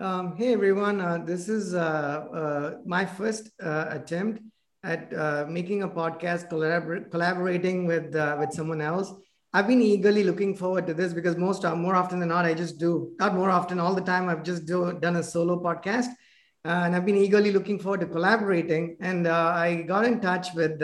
Um, hey everyone, uh, this is uh, uh, my first uh, attempt at uh, making a podcast, collabor- collaborating with uh, with someone else. I've been eagerly looking forward to this because most more often than not, I just do not more often all the time. I've just do, done a solo podcast, and I've been eagerly looking forward to collaborating. And I got in touch with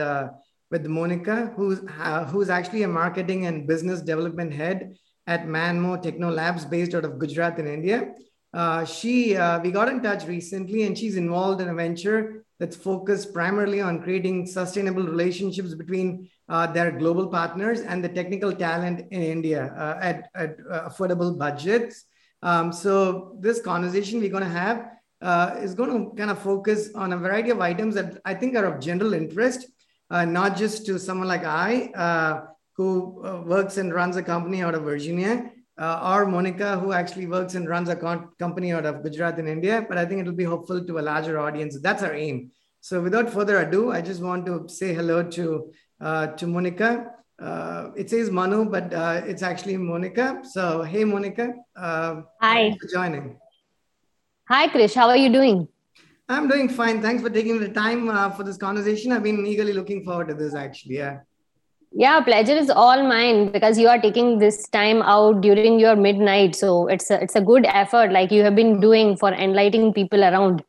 with Monica, who's who's actually a marketing and business development head at Manmo Techno Labs, based out of Gujarat in India. Uh, she uh, we got in touch recently and she's involved in a venture that's focused primarily on creating sustainable relationships between uh, their global partners and the technical talent in india uh, at, at uh, affordable budgets. Um, so this conversation we're going to have is going to kind of focus on a variety of items that i think are of general interest not just to someone like i who works and runs a company out of virginia uh, or Monica, who actually works and runs a company out of Gujarat in India. But I think it'll be helpful to a larger audience. That's our aim. So without further ado, I just want to say hello to uh, to Monica. Uh, it says Manu, but uh, it's actually Monica. So hey, Monica. Uh, Hi. for joining. Hi, Krish. How are you doing? I'm doing fine. Thanks for taking the time uh, for this conversation. I've been eagerly looking forward to this. Actually, yeah. Yeah, pleasure is all mine because you are taking this time out during your midnight. So it's a, it's a good effort like you have been doing for enlightening people around.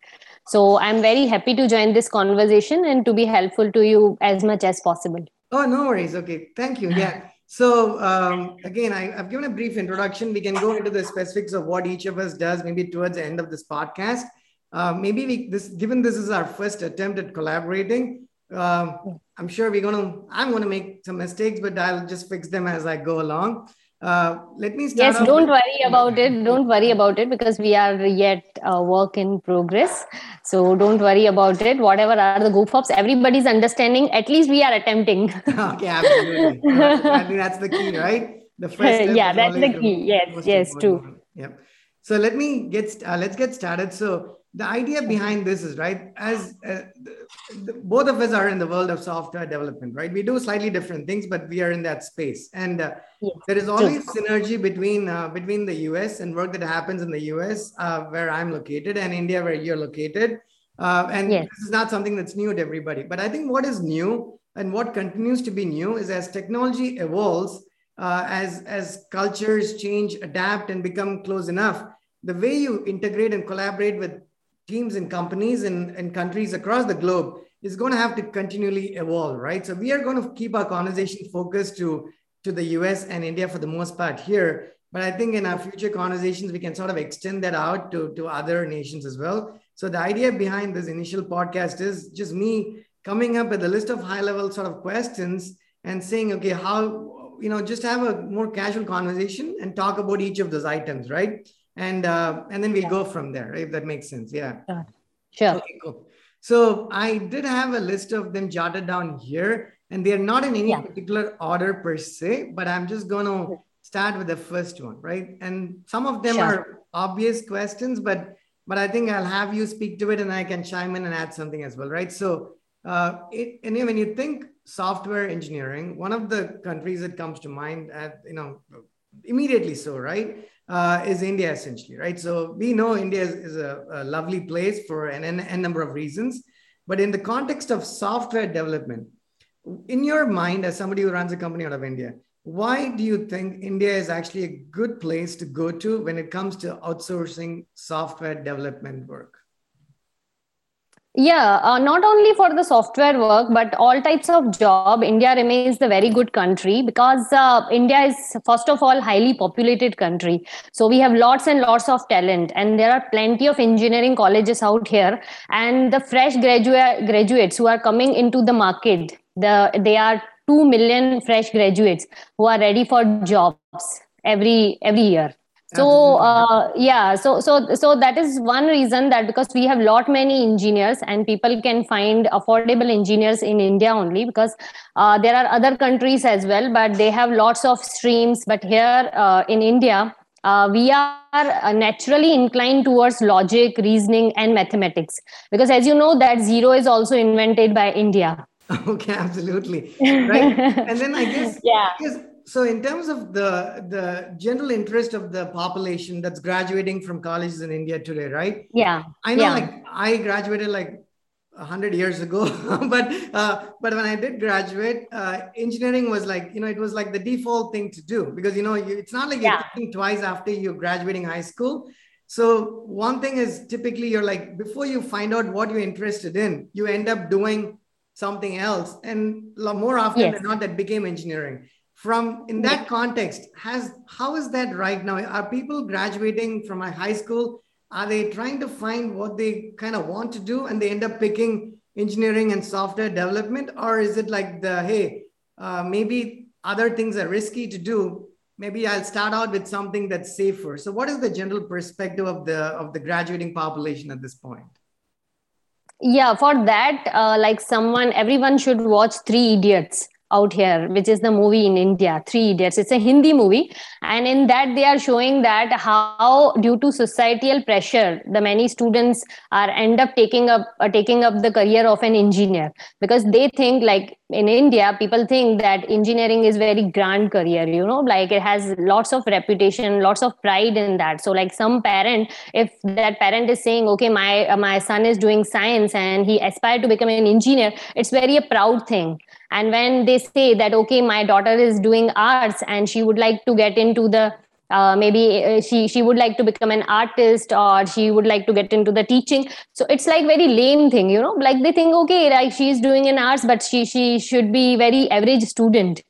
So I'm very happy to join this conversation and to be helpful to you as much as possible. Oh, no worries. Okay. Thank you. Yeah. So um, again, I, have given a brief introduction. We can go into the specifics of what each of us does maybe towards the end of this podcast. Uh, maybe we, this, given this is our first attempt at collaborating, um, I'm sure we're going to, I'm going to make some mistakes, but I'll just fix them as I go along. Uh, let me start. Yes, don't with- worry about it. Don't worry about it because we are yet a work in progress. So don't worry about it. Whatever are the goof ups, everybody's understanding. At least we are attempting. okay, absolutely. I think that's the key, right? The first yeah, that's the key. Yes, yes, true. Yep. So let me get uh, let's get started. So the idea behind this is right as uh, the, both of us are in the world of software development right? We do slightly different things but we are in that space. And uh, yes. there is always synergy between uh, between the us and work that happens in the us uh, where i'm located and india where you're located. Uh, and yes. this is not something that's new to everybody. But i think what is new and what continues to be new is as technology evolves uh, as as cultures change adapt and become close enough the way you integrate and collaborate with teams and companies and, and countries across the globe is going to have to continually evolve, right? So we are going to keep our conversation focused to, to the US and India for the most part here. But I think in our future conversations, we can sort of extend that out to, to other nations as well. So the idea behind this initial podcast is just me coming up with a list of high level sort of questions and saying, okay, how, you know, just have a more casual conversation and talk about each of those items, right? And uh, and then we'll yeah. go from there if that makes sense yeah sure, sure. Okay, cool. so i did have a list of them jotted down here and they're not in any yeah. particular order per se but i'm just going to start with the first one right and some of them sure. are obvious questions but but i think i'll have you speak to it and i can chime in and add something as well right so uh, it, and when you think software engineering one of the countries that comes to mind at you know immediately so right uh, is India essentially, right? So we know India is, is a, a, lovely place for an n, n number of reasons, but in the context of software development, in your mind, as somebody who runs a company out of India, why do you think India is actually a good place to go to when it comes to outsourcing software development work? Yeah uh, not only for the software work but all types of job. India remains the very good country because uh, india is first of all highly populated country. So we have lots and lots of talent and there are plenty of engineering colleges out here and the fresh graduate graduates who are coming into the market the they are 2 million fresh graduates who are ready for jobs every every year so uh, yeah so so so that is one reason that because we have lot many engineers and people can find affordable engineers in india only because uh, there are other countries as well but they have lots of streams. But here uh, in india uh, we are uh, naturally inclined towards logic reasoning and mathematics because as you know that zero is also invented by india. Okay absolutely. Right. And then i guess yeah. I guess so in terms of the the general interest of the population that's graduating from colleges in India today, right? Yeah. I know yeah. like I graduated like hundred years ago, but uh, but when I did graduate, uh, engineering was like you know it was like the default thing to do because you know you, it's not like you're Yeah. thinking twice after you're graduating high school. So one thing is typically you're like before you find out what you're interested in, you end up doing something else, and more often Yes. than not, that became engineering. From in that context, has how is that right now? Are people graduating from a high school? Are they trying to find what they kind of want to do, and they end up picking engineering and software development, or is it like the hey, uh, maybe other things are risky to do? Maybe I'll start out with something that's safer. So, what is the general perspective of the of the graduating population at this point? yeah for that uh, like someone everyone should watch three idiots out here which is the movie in india three idiots. It's a hindi movie. And in that they are showing that how due to societal pressure the many students are end up taking up uh, taking up the career of an engineer. Because they think like in india people think that engineering is very grand career you know? Like it has lots of reputation lots of pride in that. So like some parent if that parent is saying okay my uh, my son is doing science and he aspired to become an engineer it's very a proud thing and when they say that okay my daughter is doing arts and she would like to get into the uh, maybe uh, she she would like to become an artist or she would like to get into the teaching so it's like very lame thing you know like they think okay like she's doing an arts but she she should be very average student.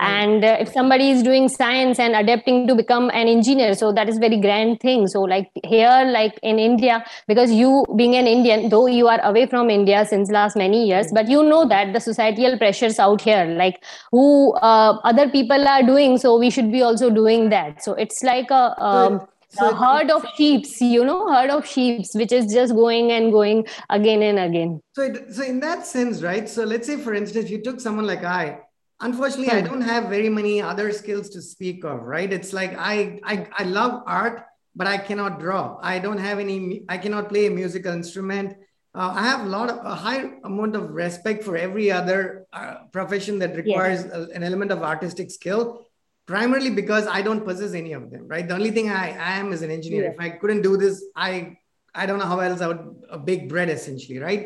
And uh, if somebody is doing science and adapting to become an engineer so that is very grand thing so like here like in india because you being an indian though you are away from india since last many years but you know that the societal pressures out here like who uh, other people are doing so we should be also doing that so it's like a um, so a herd of sheeps you know herd of sheeps which is just going and going again and again So, it, so in that sense, right? So, let's say, for instance, you took someone like I. Unfortunately, I Hmm. don't have very many other skills to speak of, right? It's like I, I, I love art, but I cannot draw. I don't have any. I cannot play a musical instrument. Uh, I have a lot of a high amount of respect for every other uh, profession that requires a- an element of artistic skill, primarily because I don't possess any of them, right? The only thing I, I am is an engineer. Yeah. If I couldn't do this, I I don't know how else I would bake bread essentially, right?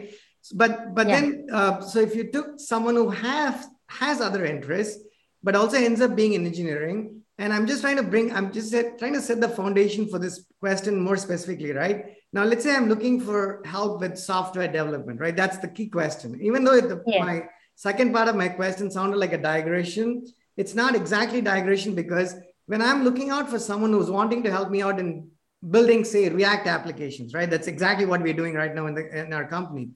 But but Yeah. then uh, so if you took someone who have has other interests, but also ends up being in engineering, and I'm just trying to bring I'm just set, trying to set the foundation for this question more specifically, right? Now let's say I'm looking for help with software development, right? That's the key question. Even though the, Yeah. my second part of my question sounded like a digression, it's not exactly digression because when I'm looking out for someone who's wanting to help me out in building, say, React applications, right? That's exactly what we're doing right now in, the, in our company.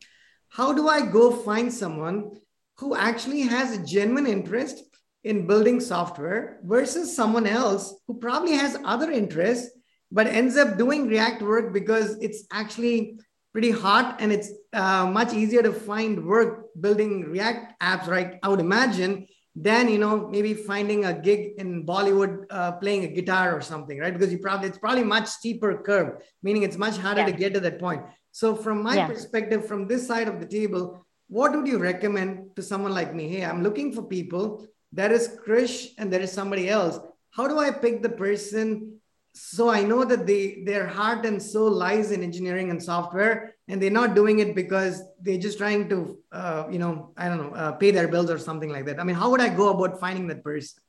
How do I go find someone who actually has a genuine interest in building software versus someone else who probably has other interests but ends up doing React work because it's actually pretty hot and it's uh, much easier to find work building React apps, right? I would imagine than you know maybe finding a gig in Bollywood uh, playing a guitar or something, right? Because you probably it's probably much steeper curve, meaning it's much harder to get to that point. So from my Yeah. perspective, from this side of the table, what would you recommend to someone like me? Hey, I'm looking for people. There is Krish and there is somebody else. How do I pick the person so I know that they their heart and soul lies in engineering and software, and they're not doing it because they're just trying to, uh, you know, I don't know, uh, pay their bills or something like that. I mean, how would I go about finding that person?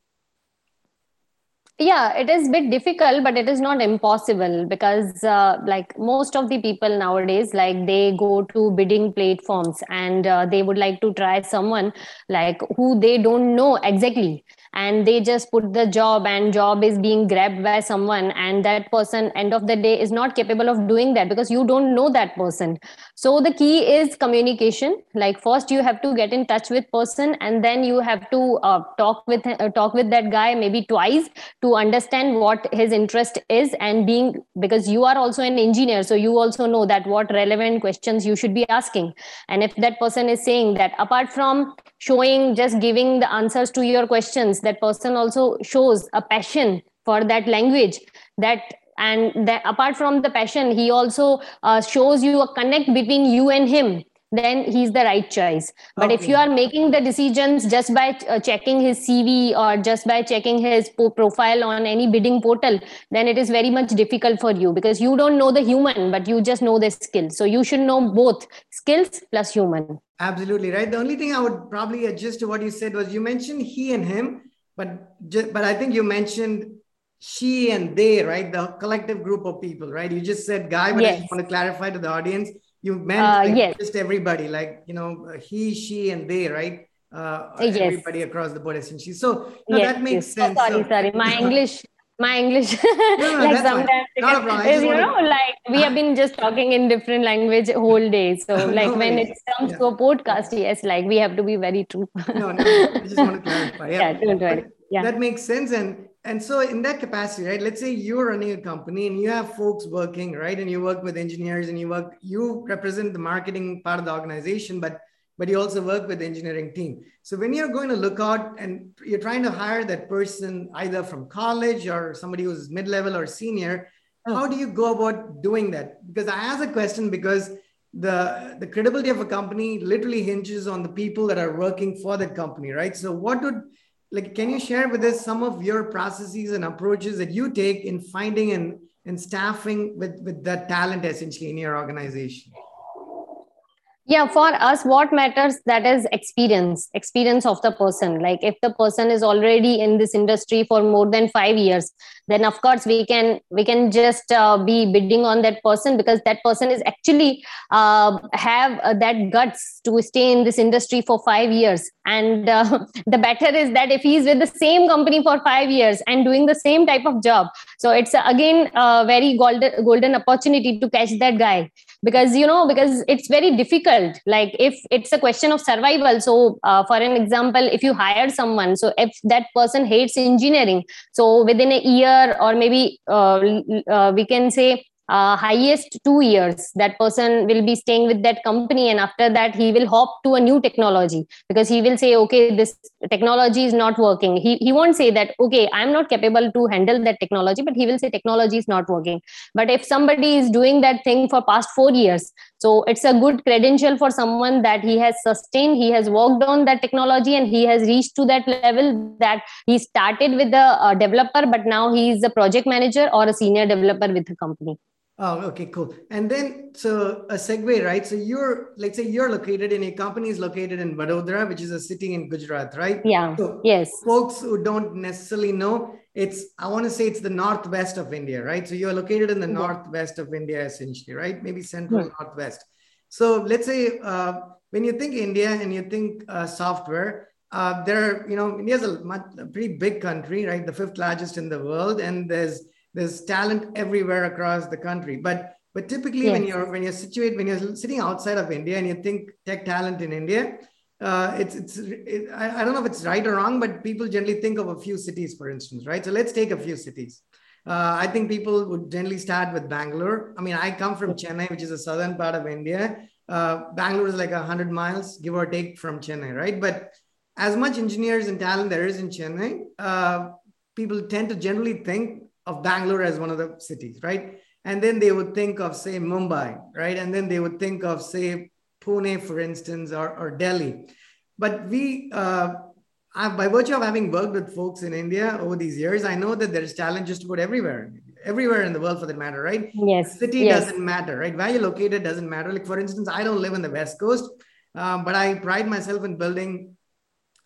Yeah it is a bit difficult but it is not impossible because uh, like most of the people nowadays like they go to bidding platforms and uh, they would like to try someone like who they don't know exactly and they just put the job and job is being grabbed by someone and that person end of the day is not capable of doing that because you don't know that person. So the key is communication. Like first you have to get in touch with person and then you have to uh, talk with uh, talk with that guy maybe twice to understand what his interest is and being because you are also an engineer so you also know that what relevant questions you should be asking. And if that person is saying that apart from showing just giving the answers to your questions. That person also shows a passion for that language. That and that apart from the passion he also uh, shows you a connect between you and him then he's the right choice. But okay. if you are making the decisions just by uh, checking his cv or just by checking his profile on any bidding portal then it is very much difficult for you because you don't know the human but you just know the skill. So you should know both skills plus human. Absolutely right. The only thing i would probably adjust to what you said was you mentioned he and him but just, but i think you mentioned she and they right? The collective group of people right? You just said guy but yes. i just want to clarify to the audience you meant uh, like yes. just everybody like you know he she and they right? Uh, yes. everybody across the board essentially so no, yes, that makes sense. Oh, sorry so, sorry. My english my english no, no, like sometimes because, you know like we have been just talking in different language whole day. So like when it comes yeah. to a podcast yes like we have to be very true. No no i just want to clarify. Yeah, yeah don't worry. yeah. that makes sense. And and so in that capacity right let's say you're running a company and you have folks working right and you work with engineers and you work you represent the marketing part of the organization but but you also work with the engineering team. So when you're going to look out and you're trying to hire that person either from college or somebody who's mid-level or senior oh. how do you go about doing that? Because i ask a question because the the credibility of a company literally hinges on the people that are working for that company right? So what would like can you share with us some of your processes and approaches that you take in finding and and staffing with with that talent essentially in your organization yeah for us what matters that is experience experience of the person. Like if the person is already in this industry for more than 5 years then of course we can we can just uh, be bidding on that person because that person is actually uh, have uh, that guts to stay in this industry for 5 years. And uh, the better is that if he is with the same company for 5 years and doing the same type of job. So it's uh, again a very golden golden opportunity to catch that guy because you know because it's very difficult. Like if it's a question of survival so uh, for an example if you hire someone so if that person hates engineering so within a year or maybe uh, uh, we can say uh, highest two years that person will be staying with that company and after that he will hop to a new technology because he will say okay this technology is not working. He, he won't say that okay i'm not capable to handle that technology but he will say technology is not working. But if somebody is doing that thing for past four years so it's a good credential for someone that he has sustained he has worked on that technology and he has reached to that level that he started with the uh, developer but now he is a project manager or a senior developer with the company Oh, okay, cool. And then, so a segue, right? So you're, let's say you're located in a company is located in Vadodara, which is a city in Gujarat, right? Yeah. So yes. Folks who don't necessarily know, it's, I want to say it's the northwest of India, right? So you're located in the yeah. northwest of India, essentially, right? Maybe central yeah. northwest. So let's say uh, when you think India and you think uh, software, uh, there are, you know, India's a, much, a pretty big country, right? The fifth largest in the world. And there's, there's talent everywhere across the country. But but typically yes. when you're when you're situated when you're sitting outside of india and you think tech talent in india uh, it's it's it, I, I don't know if it's right or wrong but people generally think of a few cities for instance right? So let's take a few cities. Uh, i think people would generally start with bangalore. I mean i come from chennai which is a southern part of india. Uh, bangalore is like 100 miles give or take from chennai right? But as much engineers and talent there is in chennai uh, people tend to generally think of Bangalore as one of the cities, right? And then they would think of, say, Mumbai, right? And then they would think of, say, Pune, for instance, or, or Delhi. But we, uh, by virtue of having worked with folks in India over these years, I know that there's challenges to put everywhere, everywhere in the world for that matter, right? Yes. The city yes. doesn't matter, right? Where you're located doesn't matter. Like, for instance, I don't live in the West Coast, um, but I pride myself in building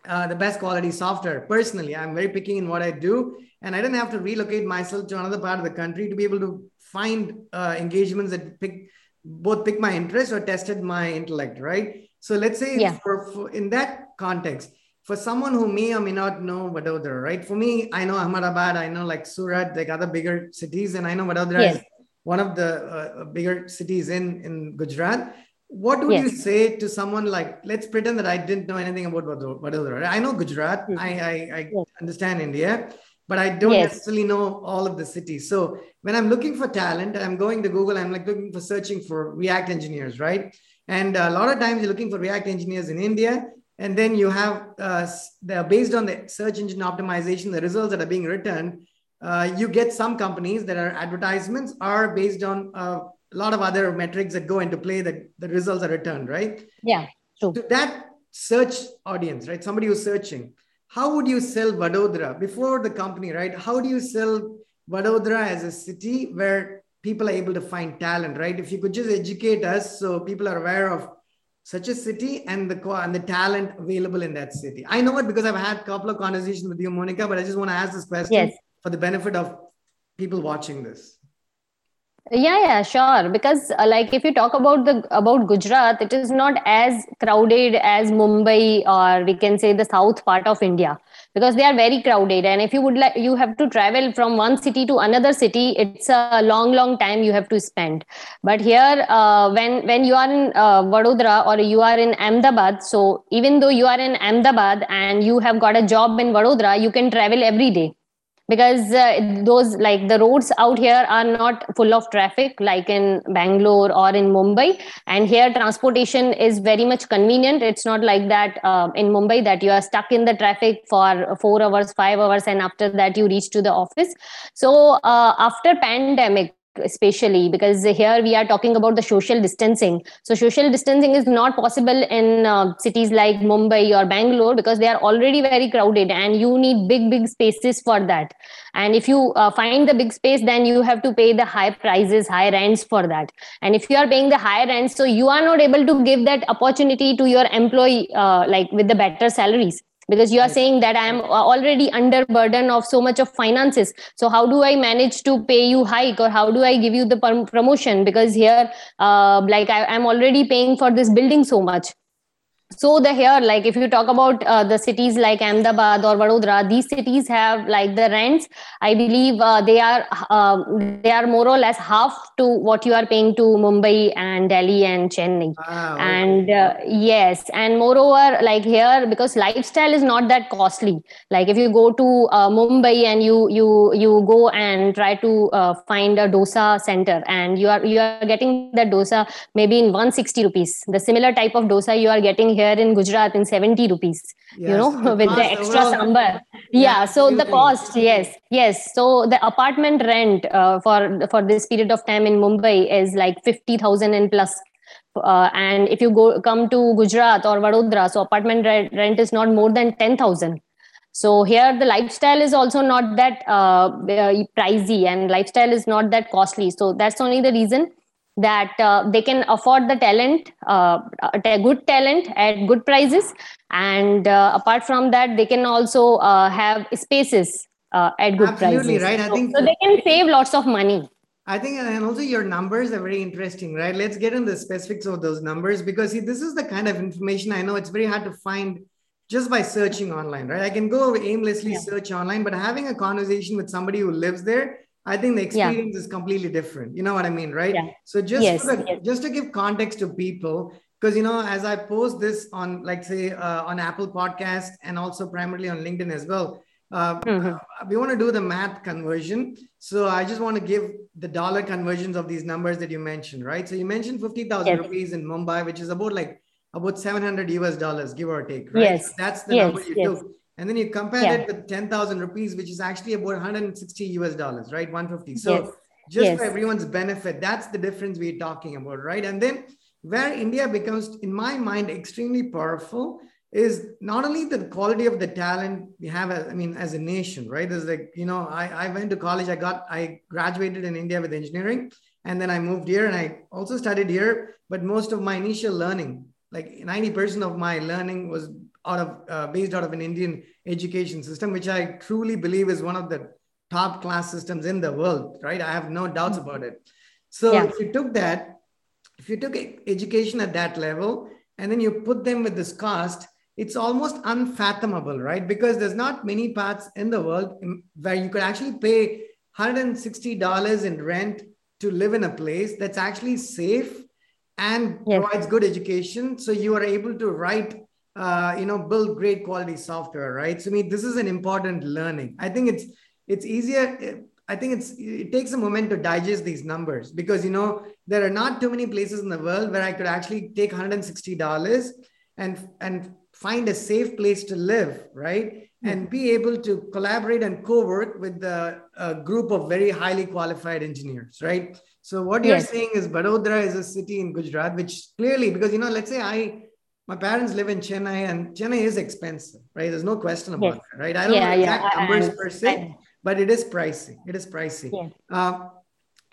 uh, the best quality software. Personally, I'm very picky in what I do, and I didn't have to relocate myself to another part of the country to be able to find uh, engagements that pick both pick my interest or tested my intellect. Right. So let's say yeah. for, for, in that context, for someone who may or may not know Vadodara, right? For me, I know Ahmedabad, I know like Surat, like other bigger cities, and I know Vadodara yes. is one of the uh, bigger cities in in Gujarat what would yes. you say to someone like let's pretend that i didn't know anything about vadodara i know gujarat mm-hmm. i i, I yes. understand india but i don't yes. necessarily know all of the cities so when i'm looking for talent i'm going to google i'm like looking for searching for react engineers right and a lot of times you're looking for react engineers in india and then you have uh, they're based on the search engine optimization the results that are being returned uh, you get some companies that are advertisements are based on uh, a lot of other metrics that go into play that the results are returned, right? Yeah, true. To that search audience, right? Somebody who's searching, how would you sell Vadodara before the company, right? How do you sell Vadodara as a city where people are able to find talent, right? If you could just educate us so people are aware of such a city and the and the talent available in that city. I know it because I've had a couple of conversations with you, Monica, but I just want to ask this question yes. for the benefit of people watching this yeah yeah sure. Because uh, like if you talk about the about gujarat it is not as crowded as mumbai or we can say the south part of india because they are very crowded. And if you would like you have to travel from one city to another city it's a long long time you have to spend. But here uh, when when you are in uh, vadodara or you are in ahmedabad so even though you are in ahmedabad and you have got a job in vadodara you can travel every day because uh, those like the roads out here are not full of traffic like in bangalore or in mumbai. And here transportation is very much convenient. It's not like that uh, in mumbai that you are stuck in the traffic for 4 hours 5 hours and after that you reach to the office. So uh, after pandemic especially because here we are talking about the social distancing. So social distancing is not possible in uh, cities like mumbai or bangalore because they are already very crowded and you need big big spaces for that. And if you uh, find the big space then you have to pay the high prices high rents for that. And if you are paying the high rents so you are not able to give that opportunity to your employee uh, like with the better salaries because you are saying that i am already under burden of so much of finances. So how do i manage to pay you hike or how do i give you the promotion? Because here uh, like I, i'm already paying for this building so much so the here like if you talk about uh, the cities like ahmedabad or vadodara these cities have like the rents. I believe uh, they are uh, they are more or less half to what you are paying to mumbai and delhi and chennai. Ah, and uh, yes. And moreover like here because lifestyle is not that costly. Like if you go to uh, mumbai and you you you go and try to uh, find a dosa center and you are you are getting that dosa maybe in 160 rupees. The similar type of dosa you are getting here in Gujarat in 70 rupees, yes, you know, the with the extra well, sambar. Yeah, yeah so the cost, yes, yes. So the apartment rent uh, for for this period of time in Mumbai is like 50,000 and plus. Uh, and if you go come to Gujarat or Vadodara, so apartment rent, rent is not more than 10,000. So here the lifestyle is also not that uh, pricey and lifestyle is not that costly. So that's only the reason that uh, they can afford the talent uh, good talent at good prices and uh, apart from that they can also uh, have spaces uh, at good prices. Absolutely, prices right i think so, so they can save lots of money I think, and also your numbers are very interesting, right? Let's get into the specifics of those numbers because see, this is the kind of information I know it's very hard to find just by searching online, right? I can go aimlessly yeah. search online, but having a conversation with somebody who lives there, I think the experience yeah. is completely different. You know what I mean, right? Yeah. So just yes, the, yes. just to give context to people, because you know, as I post this on, like, say, uh, on Apple Podcast and also primarily on LinkedIn as well, uh, mm-hmm. uh, we want to do the math conversion. So I just want to give the dollar conversions of these numbers that you mentioned, right? So you mentioned fifty thousand yes. rupees in Mumbai, which is about like about seven hundred US dollars, give or take, right? Yes, so that's the number you took and then you compare yeah. it with 10,000 rupees, which is actually about 160 US dollars, right? 150. So yes. just yes. for everyone's benefit, that's the difference we're talking about, right? And then where India becomes, in my mind, extremely powerful is not only the quality of the talent we have, I mean, as a nation, right? There's like, you know, I, I went to college, I got, I graduated in India with engineering, and then I moved here and I also studied here. But most of my initial learning, like 90% of my learning was out of uh, based out of an Indian education system, which I truly believe is one of the top class systems in the world. Right, I have no doubts about it. So yeah. if you took that, if you took education at that level, and then you put them with this cost, it's almost unfathomable, right? Because there's not many parts in the world where you could actually pay $160 in rent to live in a place that's actually safe and yes. provides good education. So you are able to write uh, you know build great quality software right so i mean this is an important learning i think it's it's easier i think it's it takes a moment to digest these numbers because you know there are not too many places in the world where i could actually take $160 and and find a safe place to live right and be able to collaborate and co-work with the, a group of very highly qualified engineers, right? So what you're saying is Vadodara is a city in Gujarat, which clearly, because you know, let's say I, my parents live in Chennai, and Chennai is expensive, right? There's no question about Yes. that, right? I don't Yeah, know yeah, exact I- I numbers per se, understand. but it is pricey. It is pricey. Yeah. Uh,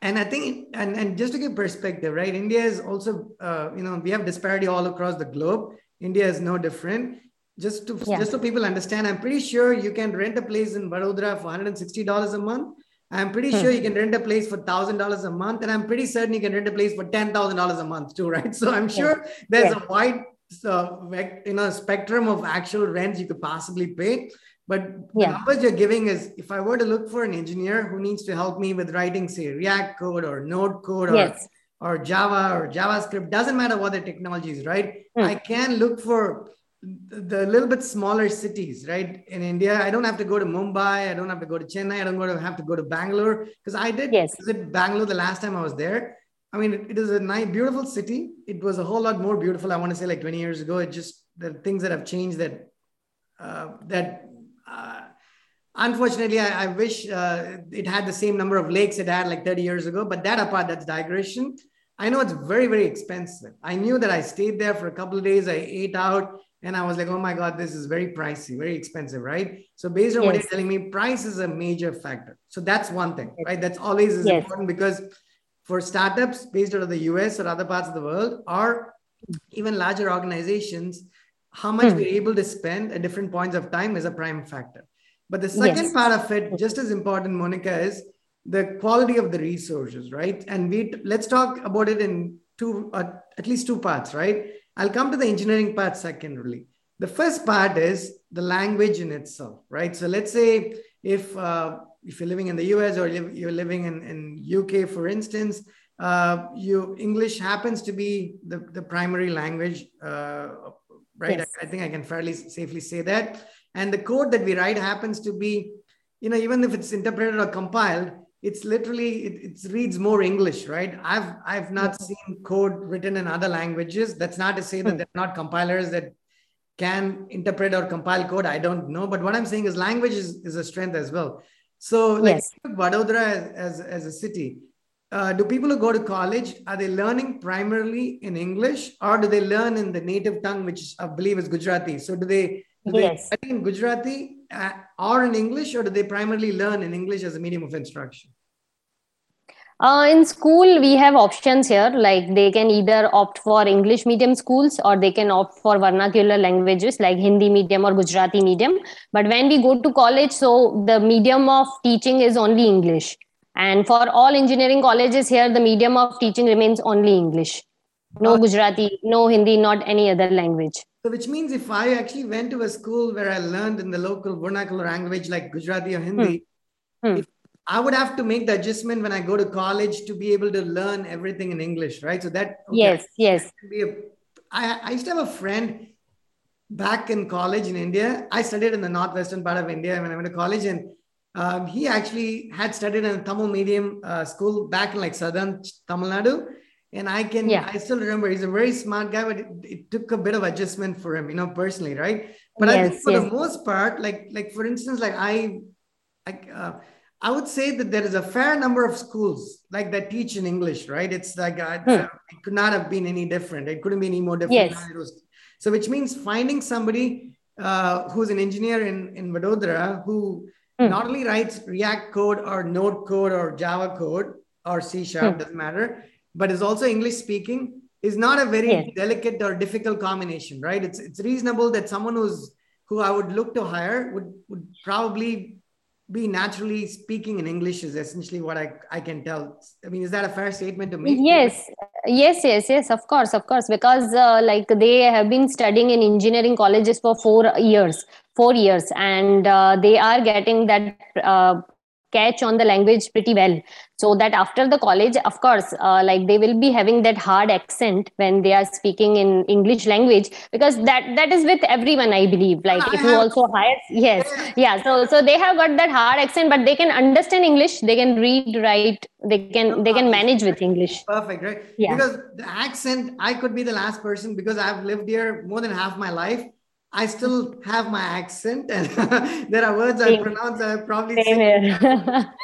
and I think, and, and just to give perspective, right? India is also, uh, you know, we have disparity all across the globe. India is no different. Just to Yeah. just so people understand, I'm pretty sure you can rent a place in Vadodara for 160 dollars a month. I'm pretty Hmm. sure you can rent a place for thousand dollars a month, and I'm pretty certain you can rent a place for ten thousand dollars a month too, right? So I'm sure there's Yeah. a wide, uh, you know, spectrum of actual rents you could possibly pay. But the numbers you're giving is if I were to look for an engineer who needs to help me with writing, say, React code or Node code or, Yes. or Java or JavaScript, doesn't matter what the technology is, right? Hmm. I can look for the little bit smaller cities, right? In India, I don't have to go to Mumbai, I don't have to go to Chennai, I don't go to, have to go to Bangalore because I did Yes. visit Bangalore the last time I was there. I mean, it, it is a nice, beautiful city. It was a whole lot more beautiful. I want to say like 20 years ago. It just the things that have changed that uh, that uh, unfortunately I, I wish uh, it had the same number of lakes it had like 30 years ago. But that apart, that's digression. I know it's very very expensive. I knew that I stayed there for a couple of days. I ate out. And I was like, oh my God, this is very pricey, very expensive, right? So, based on what Yes. you're telling me, price is a major factor. So, that's one thing, right? That's always is Yes. important because for startups based out of the US or other parts of the world, or even larger organizations, how much Hmm. we're able to spend at different points of time is a prime factor. But the second Yes. part of it, just as important, Monica, is the quality of the resources, right? And we let's talk about it in two, uh, at least two parts, right? I'll come to the engineering part secondarily. The first part is the language in itself, right? So let's say if uh, if you're living in the US or you're living in, in UK, for instance, uh, you English happens to be the, the primary language, uh, right? Yes. I, I think I can fairly safely say that. And the code that we write happens to be, you know, even if it's interpreted or compiled, it's literally it, it reads more english right? I've i've not seen code written in other languages. That's not to say that Hmm. they're not compilers that can interpret or compile code. I don't know. But what i'm saying is language is, is a strength as well. So like Yes. vadodara as, as, as a city uh, do people who go to college are they learning primarily in english or do they learn in the native tongue which i believe is gujarati? So do they do they Yes. study in gujarati uh, or in english or do they primarily learn in english as a medium of instruction Uh, in school, we have options here. Like they can either opt for English medium schools or they can opt for vernacular languages like Hindi medium or Gujarati medium. But when we go to college, so the medium of teaching is only English. And for all engineering colleges here, the medium of teaching remains only English. No Gujarati, no Hindi, not any other language. So, which means if I actually went to a school where I learned in the local vernacular language like Gujarati or Hindi, Hmm. if I would have to make the adjustment when I go to college to be able to learn everything in English, right? So that okay, Yes, yes. be a- I, I used to have a friend back in college in India. I studied in the northwestern part of India when I went to college, and um, he actually had studied in a Tamil medium uh, school back in like southern Tamil Nadu. And I can, Yeah. I still remember he's a very smart guy, but it, it took a bit of adjustment for him, you know, personally, right? But I think Yes, for the most part, like, like for instance, like I, like, uh, I would say that there is a fair number of schools like that teach in English, right? It's like I, Hmm. it could not have been any different. It couldn't be any more different. Yes. it was. So, which means finding somebody uh, who's an engineer in in Vadodara who Hmm. not only writes React code or Node code or Java code or C sharp Hmm. doesn't matter, but is also English speaking is not a very Yes. delicate or difficult combination, right? It's it's reasonable that someone who's who I would look to hire would would probably be naturally speaking in English is essentially what I, I can tell. I mean, is that a fair statement to make? Yes, yes, yes, yes, of course, of course, because uh, like they have been studying in engineering colleges for four years, four years, and uh, they are getting that uh, catch on the language pretty well. So that after the college, of course, uh, like they will be having that hard accent when they are speaking in English language, because that that is with everyone, I believe. Like I if you also hire, yes, yeah. So so they have got that hard accent, but they can understand English. They can read, write. They can they can manage with English. Perfect, right? Yeah. Because the accent, I could be the last person because I've lived here more than half my life. I still have my accent, and there are words Same. I pronounce I probably Same say. so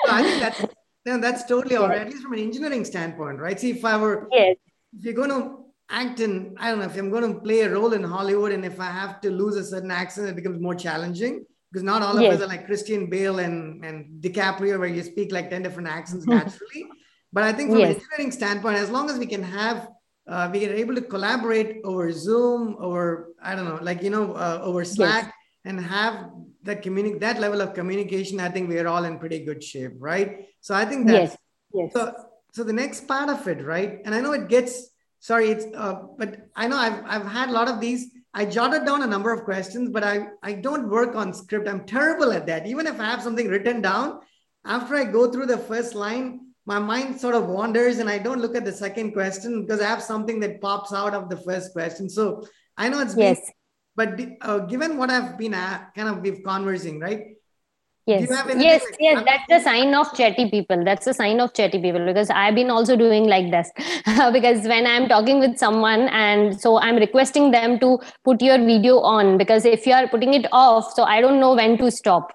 I think that's yeah, that's totally all right. At least from an engineering standpoint, right? See, if I were yes. if you're going to act in, I don't know, if I'm going to play a role in Hollywood, and if I have to lose a certain accent, it becomes more challenging because not all of yes. us are like Christian Bale and and DiCaprio, where you speak like ten different accents naturally. but I think from yes. an engineering standpoint, as long as we can have uh, we are able to collaborate over Zoom, over I don't know, like you know, uh, over Slack, yes. and have that communi- that level of communication. I think we are all in pretty good shape, right? So I think that's yes. Yes. so. So the next part of it, right? And I know it gets sorry, it's uh, but I know I've I've had a lot of these. I jotted down a number of questions, but I I don't work on script. I'm terrible at that. Even if I have something written down, after I go through the first line, my mind sort of wanders and I don't look at the second question because I have something that pops out of the first question. So I know it's yes. Been, but uh, given what I've been at, kind of we've conversing, right? Yes, yes, like, yes. That's the sign of chatty people. That's the sign of chatty people because I've been also doing like this. because when I'm talking with someone and so I'm requesting them to put your video on because if you are putting it off, so I don't know when to stop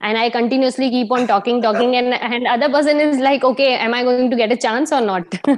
and i continuously keep on talking talking and and other person is like okay am i going to get a chance or not?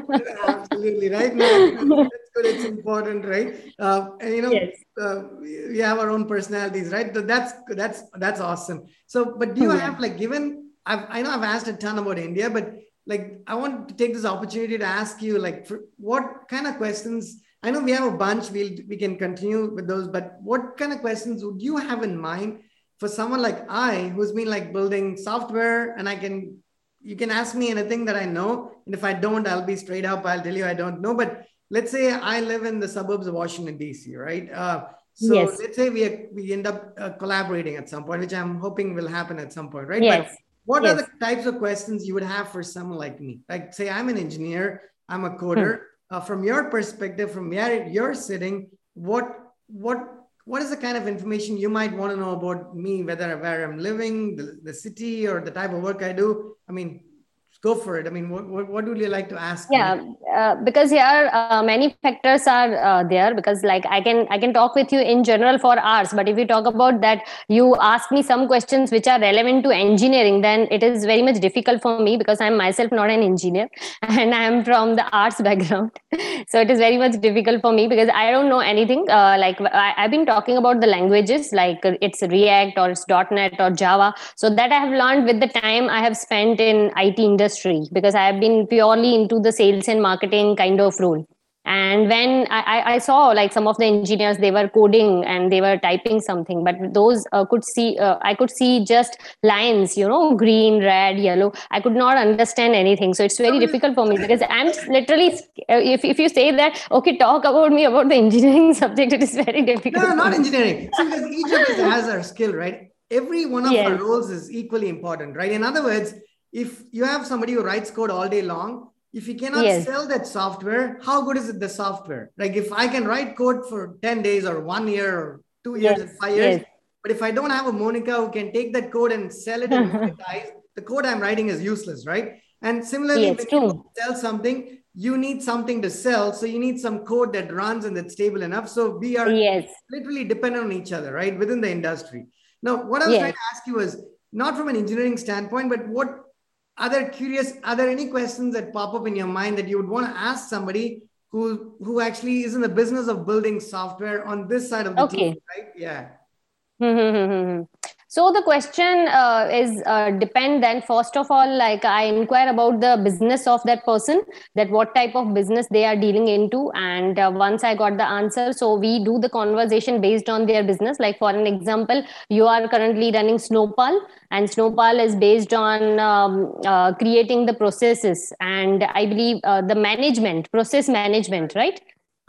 Absolutely right now that's good it's important right? Uh, and you know yes. uh, we have our own personalities right? So that's that's that's awesome. So but do you yeah. have like given I've, i know i've asked a ton about india but like i want to take this opportunity to ask you like for what kind of questions i know we have a bunch we'll we can continue with those but what kind of questions would you have in mind for someone like I, who's been like building software, and I can, you can ask me anything that I know. And if I don't, I'll be straight up. I'll tell you I don't know. But let's say I live in the suburbs of Washington, D.C., right? Uh, so yes. let's say we, we end up uh, collaborating at some point, which I'm hoping will happen at some point, right? Yes. But what yes. are the types of questions you would have for someone like me? Like, say, I'm an engineer, I'm a coder. Hmm. Uh, from your perspective, from where you're sitting, what what what is the kind of information you might want to know about me, whether where I'm living, the, the city, or the type of work I do? I mean, go for it. I mean, what, what, what would you like to ask? Yeah, uh, because here uh, many factors are uh, there. Because like I can I can talk with you in general for hours, but if you talk about that, you ask me some questions which are relevant to engineering, then it is very much difficult for me because I'm myself not an engineer and I'm from the arts background, so it is very much difficult for me because I don't know anything. Uh, like I, I've been talking about the languages, like it's React or it's .NET or Java, so that I have learned with the time I have spent in IT industry industry because I have been purely into the sales and marketing kind of role. And when I, I saw like some of the engineers, they were coding and they were typing something, but those uh, could see, uh, I could see just lines, you know, green, red, yellow. I could not understand anything. So it's very difficult for me because I'm literally, uh, if, if you say that, okay, talk about me about the engineering subject, it is very difficult. No, no not engineering. See, because each of us has our skill, right? Every one of yes. our roles is equally important, right? In other words, if you have somebody who writes code all day long if you cannot yes. sell that software how good is it the software like if i can write code for 10 days or one year or two years yes. and five years yes. but if i don't have a monica who can take that code and sell it and monetize the code i'm writing is useless right and similarly when true. you sell something you need something to sell so you need some code that runs and that's stable enough so we are yes. literally dependent on each other right within the industry now what i was trying to ask you was not from an engineering standpoint but what are there curious are there any questions that pop up in your mind that you would want to ask somebody who who actually is in the business of building software on this side of the okay. team right? Yeah hmm, hmm, hmm, so the question uh, is uh, depend then first of all like i inquire about the business of that person that what type of business they are dealing into. And uh, once i got the answer so we do the conversation based on their business. Like for an example you are currently running snowpal and snowpal is based on um, uh, creating the processes. And i believe uh, the management process management right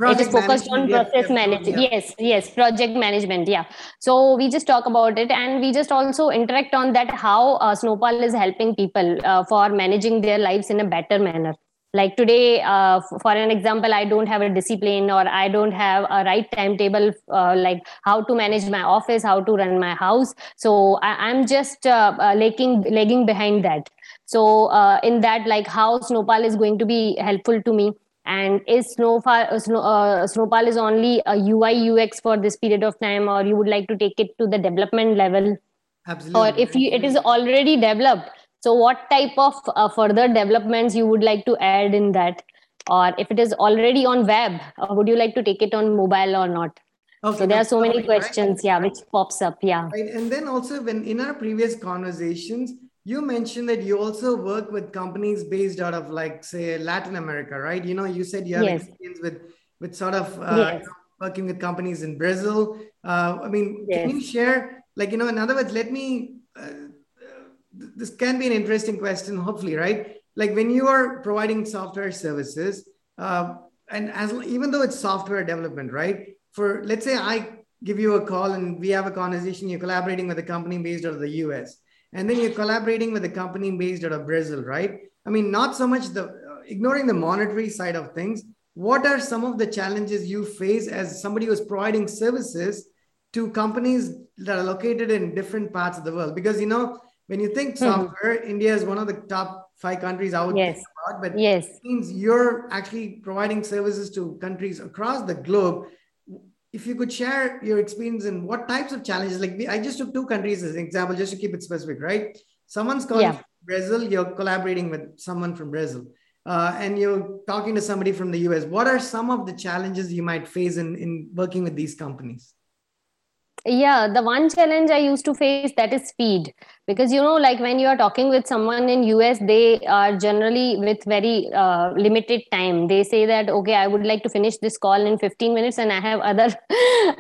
Project it is focused on process management yeah. yes yes project management yeah. So we just talk about it and we just also interact on that how uh, snowpal is helping people uh, for managing their lives in a better manner. Like today uh, for an example i don't have a discipline or i don't have a right timetable uh, like how to manage my office how to run my house. So I, am just uh, uh, lagging lagging behind that. So uh, in that like how snowpal is going to be helpful to me and is snowfall uh, snow, uh, snowpal is only a ui ux for this period of time or you would like to take it to the development level Absolutely. or if you, it is already developed so what type of uh, further developments you would like to add in that or if it is already on web uh, would you like to take it on mobile or not okay, so there are so many questions right? yeah which pops up yeah right and then also when in our previous conversations you mentioned that you also work with companies based out of like say latin america right you know you said you have yes. experience with with sort of uh, yes. working with companies in brazil uh, i mean yes. can you share like you know in other words let me uh, this can be an interesting question hopefully right like when you are providing software services uh, and as even though it's software development right for let's say i give you a call and we have a conversation you're collaborating with a company based out of the us and then you're collaborating with a company based out of brazil right i mean not so much the uh, ignoring the monetary side of things what are some of the challenges you face as somebody who's providing services to companies that are located in different parts of the world because you know when you think mm-hmm. software mm-hmm. india is one of the top five countries out yes. about but yes it means you're actually providing services to countries across the globe if you could share your experience and what types of challenges like i just took two countries as an example just to keep it specific right? Someone's calling yeah. brazil you're collaborating with someone from brazil uh, and you're talking to somebody from the us what are some of the challenges you might face in, in working with these companies? Yeah the one challenge i used to face that is speed because you know like when you are talking with someone in us they are generally with very uh, limited time. They say that okay i would like to finish this call in 15 minutes and i have other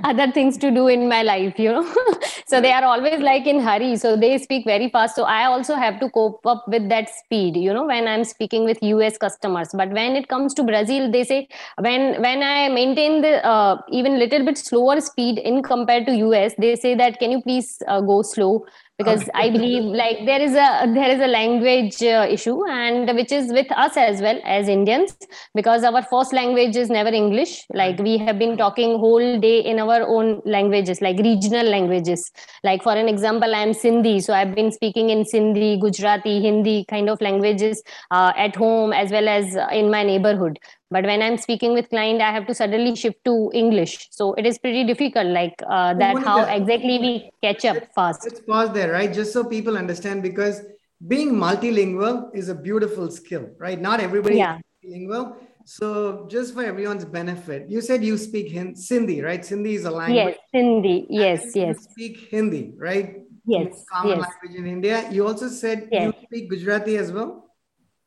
other things to do in my life you know? So they are always like in hurry. So they speak very fast. So i also have to cope up with that speed you know when i'm speaking with us customers. But when it comes to brazil they say when when i maintain the uh, even little bit slower speed in compared to us they say that can you please uh, go slow because okay. i believe like there is a there is a language uh, issue and which is with us as well as indians because our first language is never english. Like we have been talking whole day in our own languages like regional languages. Like for an example i am sindhi so i've been speaking in sindhi gujarati hindi kind of languages uh, at home as well as in my neighborhood but when i'm speaking with client i have to suddenly shift to english. So it is pretty difficult like uh, that how exactly we catch up fast. let's pause there right? Just so people understand because being multilingual is a beautiful skill right? Not everybody yeah. is multilingual. So just for everyone's benefit you said you speak Hindi, sindhi right? Sindhi is a language. Yes sindhi. Yes yes you speak hindi right? Yes common yes. language in india. You also said yes. you speak gujarati as well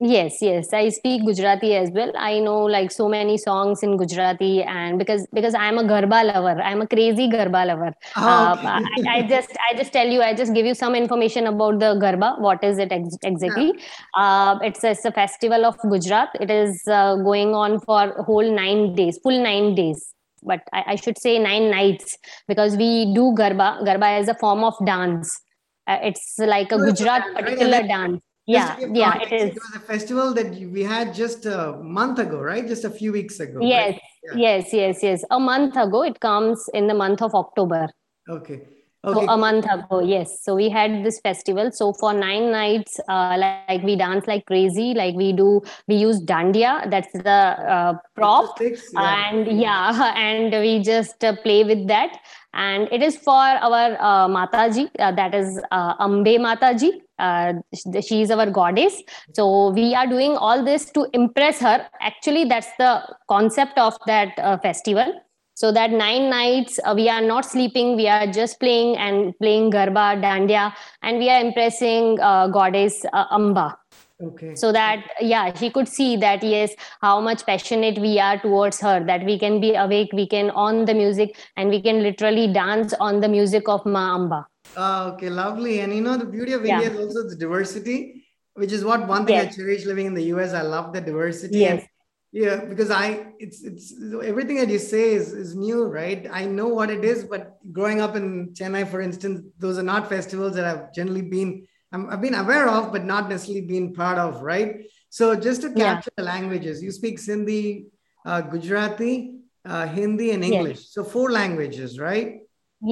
yes yes. I speak gujarati as well. I know like so many songs in gujarati and because because i'm a garba lover. I'm a crazy garba lover. Oh, uh, I, I, just i just tell you i just give you some information about the garba. What is it ex- exactly? Uh, it's, it's a festival of gujarat. It is uh, going on for whole 9 days full 9 days. But I, I, should say nine nights because we do garba. Garba is a form of dance. Uh, it's like a gujarat particular dance yeah yeah it is it was a festival that we had just a month ago right just a few weeks ago yes right? yeah. yes yes yes a month ago it comes in the month of october okay Okay. So a month ago, yes. So we had this festival. So for nine nights, uh, like, like, we dance like crazy. Like we do, we use dandiya. That's the uh, prop, yeah. and yeah, and we just uh, play with that. And it is for our uh, Mataji. Uh, that is uh, Ambe Mataji. Uh, she is our goddess. So we are doing all this to impress her. Actually, that's the concept of that uh, festival so that nine nights uh, we are not sleeping we are just playing and playing garba dandiya and we are impressing uh, goddess uh, amba okay so that yeah she could see that yes how much passionate we are towards her that we can be awake we can on the music and we can literally dance on the music of ma amba oh, okay lovely and you know the beauty of yeah. india is also the diversity which is what one thing yes. i cherish living in the us i love the diversity yes. and yeah because i it's it's everything that you say is, is new right i know what it is but growing up in chennai for instance those are not festivals that i've generally been i have been aware of but not necessarily been part of right so just to capture yeah. the languages you speak sindhi uh, gujarati uh, hindi and english yes. so four languages right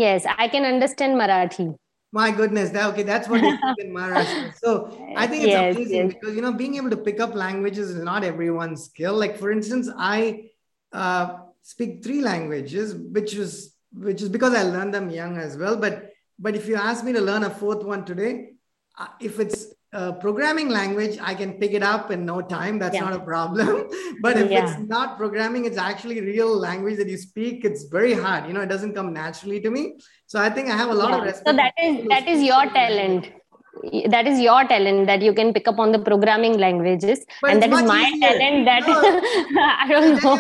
yes i can understand marathi My goodness, that okay, that's what you speak in Maharashtra. So I think it's Yes, amazing yes. because you know being able to pick up languages is not everyone's skill. Like for instance, I uh, speak three languages, which is which is because I learned them young as well. But but if you ask me to learn a fourth one today, Uh, if it's a programming language, I can pick it up in no time. That's Yeah. not a problem. but if Yeah. it's not programming, it's actually real language that you speak. It's very hard. You know, it doesn't come naturally to me. So I think I have a lot of Yeah. respect. So that is that is your talent. That is your talent that you can pick up on the programming languages, But and that is my easier. talent. That No. I I don't know.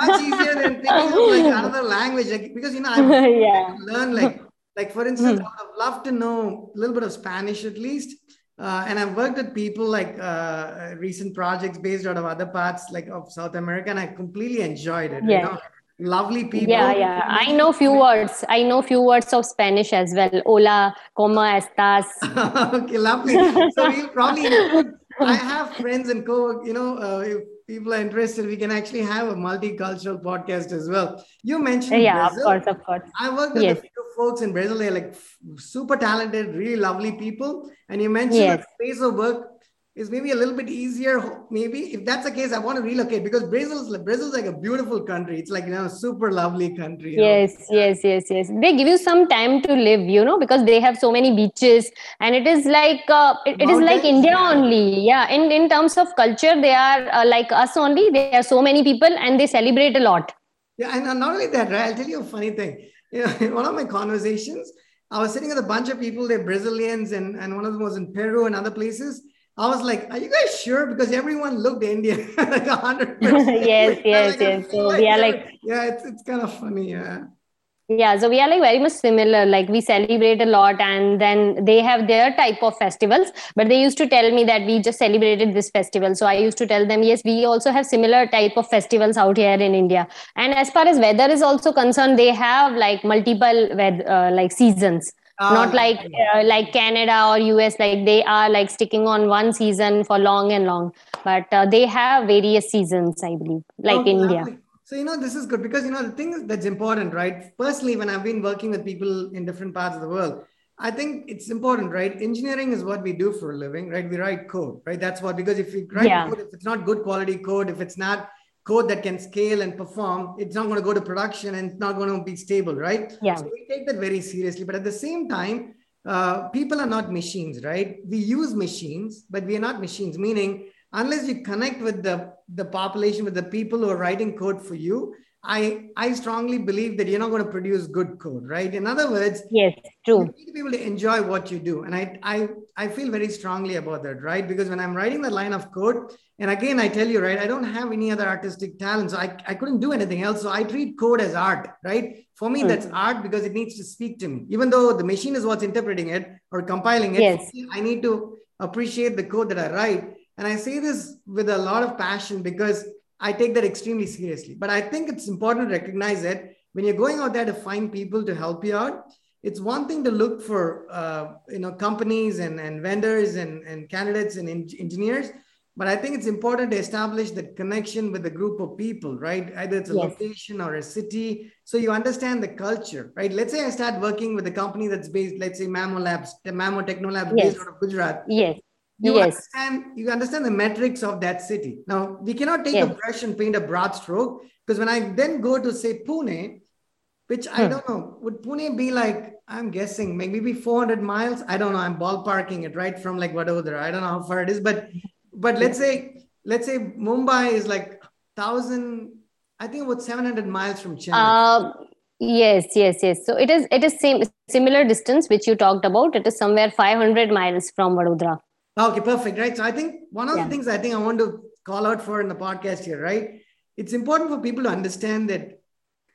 much easier than thinking of like another language like, because you know I've yeah. learned like like for instance Hmm. I would love to know a little bit of Spanish at least uh, and I've worked with people like uh, recent projects based out of other parts like of South America and I completely enjoyed it you Yeah. know lovely people Yeah, yeah. I know few words. I know few words of Spanish as well. Hola, ¿cómo estás? okay, lovely. So we'll probably. I have friends and co. You know, uh, people are interested, we can actually have a multicultural podcast as well. You mentioned Yeah, of course, of course. I worked with Yes. a few folks in Brazil. They're like super talented, really lovely people. And you mentioned Yes. that pace of work is maybe a little bit easier. Maybe if that's the case, I want to relocate because Brazil Brazil's Brazil's like a beautiful country. It's like you know, super lovely country. you know. Yes, yes, yes, yes. They give you some time to live, you know, because they have so many beaches, and it is like uh, it, it is like India only. Yeah, in in terms of culture, they are uh, like us only. They are so many people, and they celebrate a lot. Yeah, and not only that, right? I'll tell you a funny thing. You know, in one of my conversations, I was sitting with a bunch of people, they're Brazilians, and, and one of them was in Peru and other places. I was like, Are you guys sure? Because everyone looked Indian, like a hundred percent. Yes, Like, yes, like, yes. So we are like- yeah, it's, it's kind of funny. Yeah. Yeah, so we are like very much similar. Like we celebrate a lot, and then they have their type of festivals. But they used to tell me that we just celebrated this festival. So I used to tell them, yes, we also have similar type of festivals out here in India. And as far as weather is also concerned, they have like multiple weather, uh, like seasons. Not Ah, like uh, like Canada or US, like they are like sticking on one season for long and long. But uh, they have various seasons, I believe, like Okay, India. lovely. So, you know, this is good because, you know, the thing that's important, right? Personally, when I've been working with people in different parts of the world, I think it's important, right? Engineering is what we do for a living, right? We write code, right? That's what, because if you write Yeah. code, if it's not good quality code, if it's not code that can scale and perform, it's not going to go to production and it's not going to be stable, right? Yeah. So we take that very seriously. But at the same time, uh, people are not machines, right? We use machines, but we are not machines, meaning unless you connect with the, the population, with the people who are writing code for you, I, I strongly believe that you're not going to produce good code, right? In other words, Yes, true. you need to be able to enjoy what you do. And I, I, I feel very strongly about that, right? Because when I'm writing that line of code, and again, I tell you, right, I don't have any other artistic talent. So I, I couldn't do anything else. So I treat code as art, right? For me, Hmm. that's art because it needs to speak to me. Even though the machine is what's interpreting it or compiling it, Yes. I need to appreciate the code that I write. And I say this with a lot of passion because I take that extremely seriously. But I think it's important to recognize that when you're going out there to find people to help you out, it's one thing to look for uh, you know companies and, and vendors and, and candidates and en- engineers but i think it's important to establish that connection with a group of people right either it's a Yes. location or a city so you understand the culture right let's say i start working with a company that's based let's say mamo labs the mamo techno labs Yes. based out of gujarat Yes. You yes. understand you understand the metrics of that city now we cannot take a brush and paint a broad stroke because when i then go to say pune which i Hmm. don't know would pune be like i'm guessing maybe 400 miles i don't know i'm ballparking it right from like vadodara i don't know how far it is but but let's say let's say mumbai is like 1000 i think about 700 miles from chennai Uh, yes, yes, yes. So it is it is same similar distance which you talked about. It is somewhere 500 miles from Vadodara. Okay, perfect. Right. So I think one of Yeah. the things I think I want to call out for in the podcast here, right? It's important for people to understand that,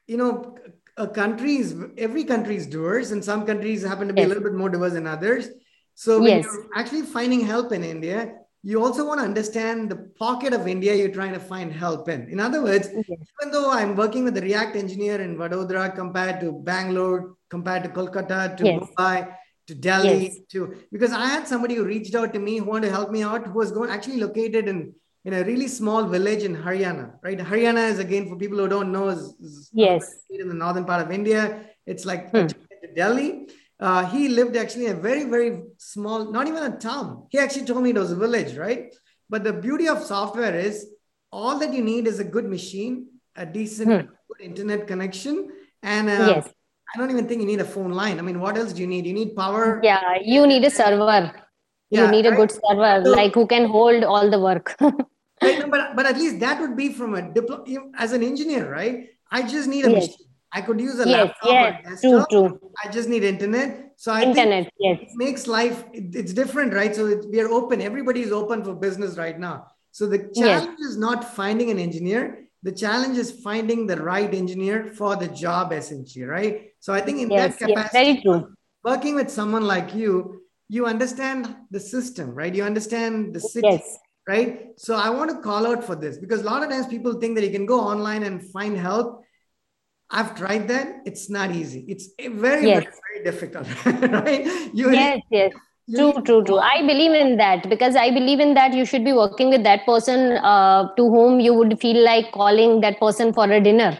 you know, a country is every country is diverse, and some countries happen to be a little bit more diverse than others. So when Yes. you're actually finding help in India, you also want to understand the pocket of India you're trying to find help in. In other words, Yes. even though I'm working with a React engineer in Vadodara compared to Bangalore, compared to Kolkata, to Yes. Mumbai, to Delhi, Yes. to because I had somebody who reached out to me who wanted to help me out, who was going actually located in in a really small village in Haryana. Right, Haryana is again for people who don't know is, is Yes. in the northern part of India. It's like Hmm. Delhi. uh, he lived actually in a very, very small, not even a town. He actually told me it was a village, right? But the beauty of software is all that you need is a good machine, a decent Hmm. good internet connection, and uh, Yes. I don't even think you need a phone line. I mean, what else do you need? You need power. Yeah, you need a server. Yeah, you need a good server, So- like who can hold all the work. Right, no, but but at least that would be from a diplo- as an engineer, right? I just need a Yes. machine. I could use a yes, laptop yes, a true, desktop. true. I just need internet. So I think Internet, yes. it makes life it- it's different, right? So it, we are open. Everybody is open for business right now. So the Yes. challenge is not finding an engineer. The challenge is finding the right engineer for the job, essentially, right? So I think in Yes, that yes, capacity, true. working with someone like you, you understand the system, right? You understand the city, Yes, right? So I want to call out for this because a lot of times people think that you can go online and find help. I've tried that. It's not easy. It's very, Yes. very, very difficult, right? You yes, yes. you True, true, true. I believe in that because I believe in that you should be working with that person uh, to whom you would feel like calling that person for a dinner,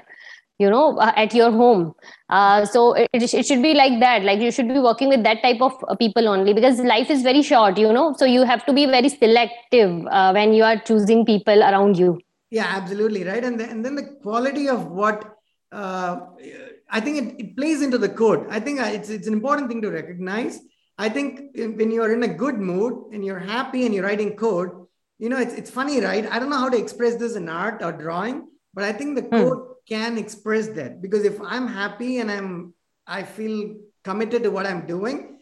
you know, uh, at your home. Uh, so it, it should be like that. Like you should be working with that type of uh, people only because life is very short, you know. So you have to be very selective uh, when you are choosing people around you. Yeah, absolutely right. And then, and then the quality of what uh, I think it, it plays into the code. I think uh, it's it's an important thing to recognize. I think when you're in a good mood and you're happy and you're writing code, you know, it's it's funny, right? I don't know how to express this in art or drawing, but I think the code can express that because if I'm happy and I'm I feel committed to what I'm doing,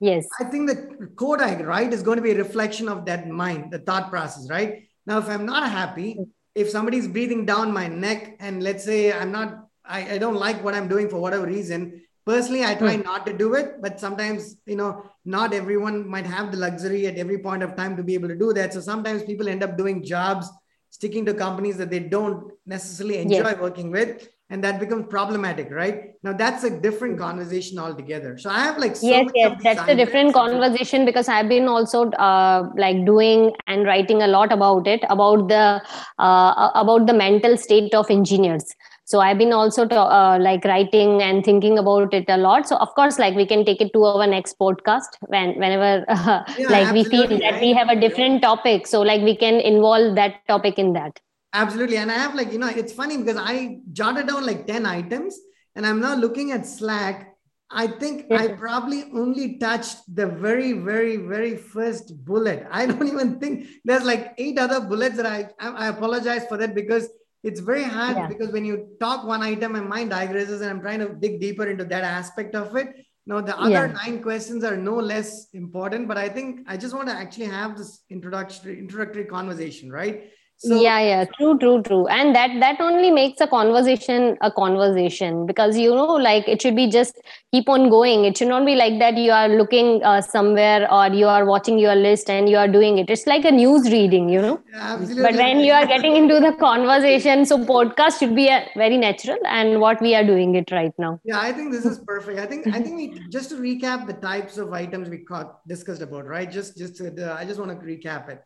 Yes. I think the code I write is going to be a reflection of that mind, the thought process, right? Now, if I'm not happy, if somebody's breathing down my neck, and let's say I'm not, I, I don't like what I'm doing for whatever reason, personally, I try hmm. not to do it. But sometimes, you know, not everyone might have the luxury at every point of time to be able to do that. So sometimes people end up doing jobs, sticking to companies that they don't necessarily enjoy Yes. working with. And that becomes problematic, right? Now that's a different conversation altogether. So I have like so yes yes that's a different conversation because i've been also uh, like doing and writing a lot about it about the uh, about the mental state of engineers so i've been also to, uh, like writing and thinking about it a lot so of course like we can take it to our next podcast when whenever uh, Yeah, like we feel that we have a different topic so like we can involve that topic in that Absolutely. And I have like, you know, it's funny because I jotted down like 10 items and I'm now looking at Slack. I think I probably only touched the very, very, very first bullet. I don't even think there's like eight other bullets that I, I I apologize for that because it's very hard Yeah. because when you talk one item, my mind digresses and I'm trying to dig deeper into that aspect of it. Now, the other Yeah. nine questions are no less important, but I think I just want to actually have this introductory introductory conversation, right? Yeah yeah true true true and that that only makes a conversation a conversation because you know like it should be just keep on going it should not be like that you are looking uh, somewhere or you are watching your list and you are doing it it's like a news reading you know Absolutely. but when you are getting into the conversation so podcast should be a very natural and what we are doing it right now Yeah, I think this is perfect. I think I think we just to recap the types of items we caught, discussed about, right? Just just the- I just want to recap it.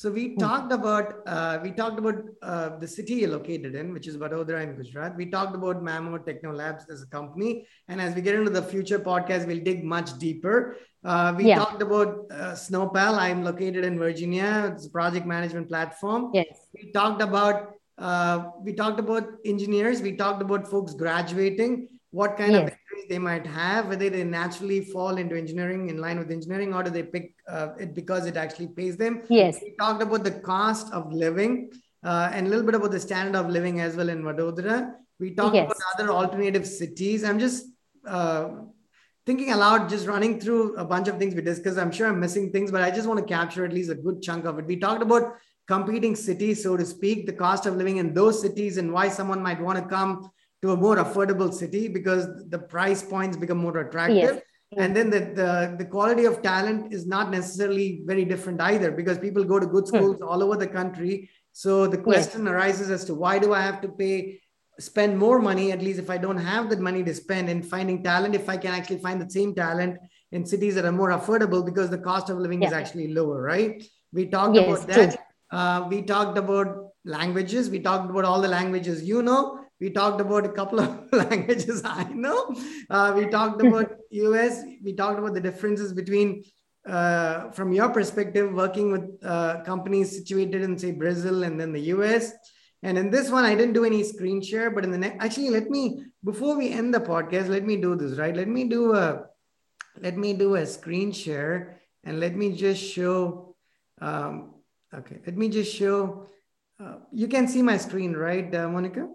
So we talked about uh, we talked about uh, the city you're located in, which is Vadodara in Gujarat. We talked about Mamo Techno Labs as a company, and as we get into the future podcast, we'll dig much deeper. Uh, we Yeah. talked about uh, Snowpal. I'm located in Virginia. It's a project management platform yes we talked about uh, we talked about engineers we talked about folks graduating what kind of Yes. degrees they might have whether they naturally fall into engineering in line with engineering or do they pick uh, it because it actually pays them yes we talked about the cost of living uh, and a little bit about the standard of living as well in Vadodara. We talked Yes. about other alternative cities. I'm just uh, thinking aloud, just running through a bunch of things we discussed. I'm sure I'm missing things, but I just want to capture at least a good chunk of it. We talked about competing cities, so to speak, the cost of living in those cities and why someone might want to come to a more affordable city because the price points become more attractive. Yes. And then the, the, the quality of talent is not necessarily very different either because people go to good schools all over the country. So the question arises as to why do I have to pay, spend more money, at least if I don't have that money to spend in finding talent, if I can actually find the same talent in cities that are more affordable because the cost of living is actually lower, right? We talked Yes, about that. Uh, we talked about languages. We talked about all the languages you know. We talked about a couple of languages I know. Uh, we talked about US. We talked about the differences between, uh, from your perspective, working with uh, companies situated in, say, Brazil and then the US. And in this one, I didn't do any screen share, but in the next, actually, let me, before we end the podcast, let me do this, right? Let me do a, let me do a screen share and let me just show, um, okay, let me just show, uh, you can see my screen, right, uh, Monica?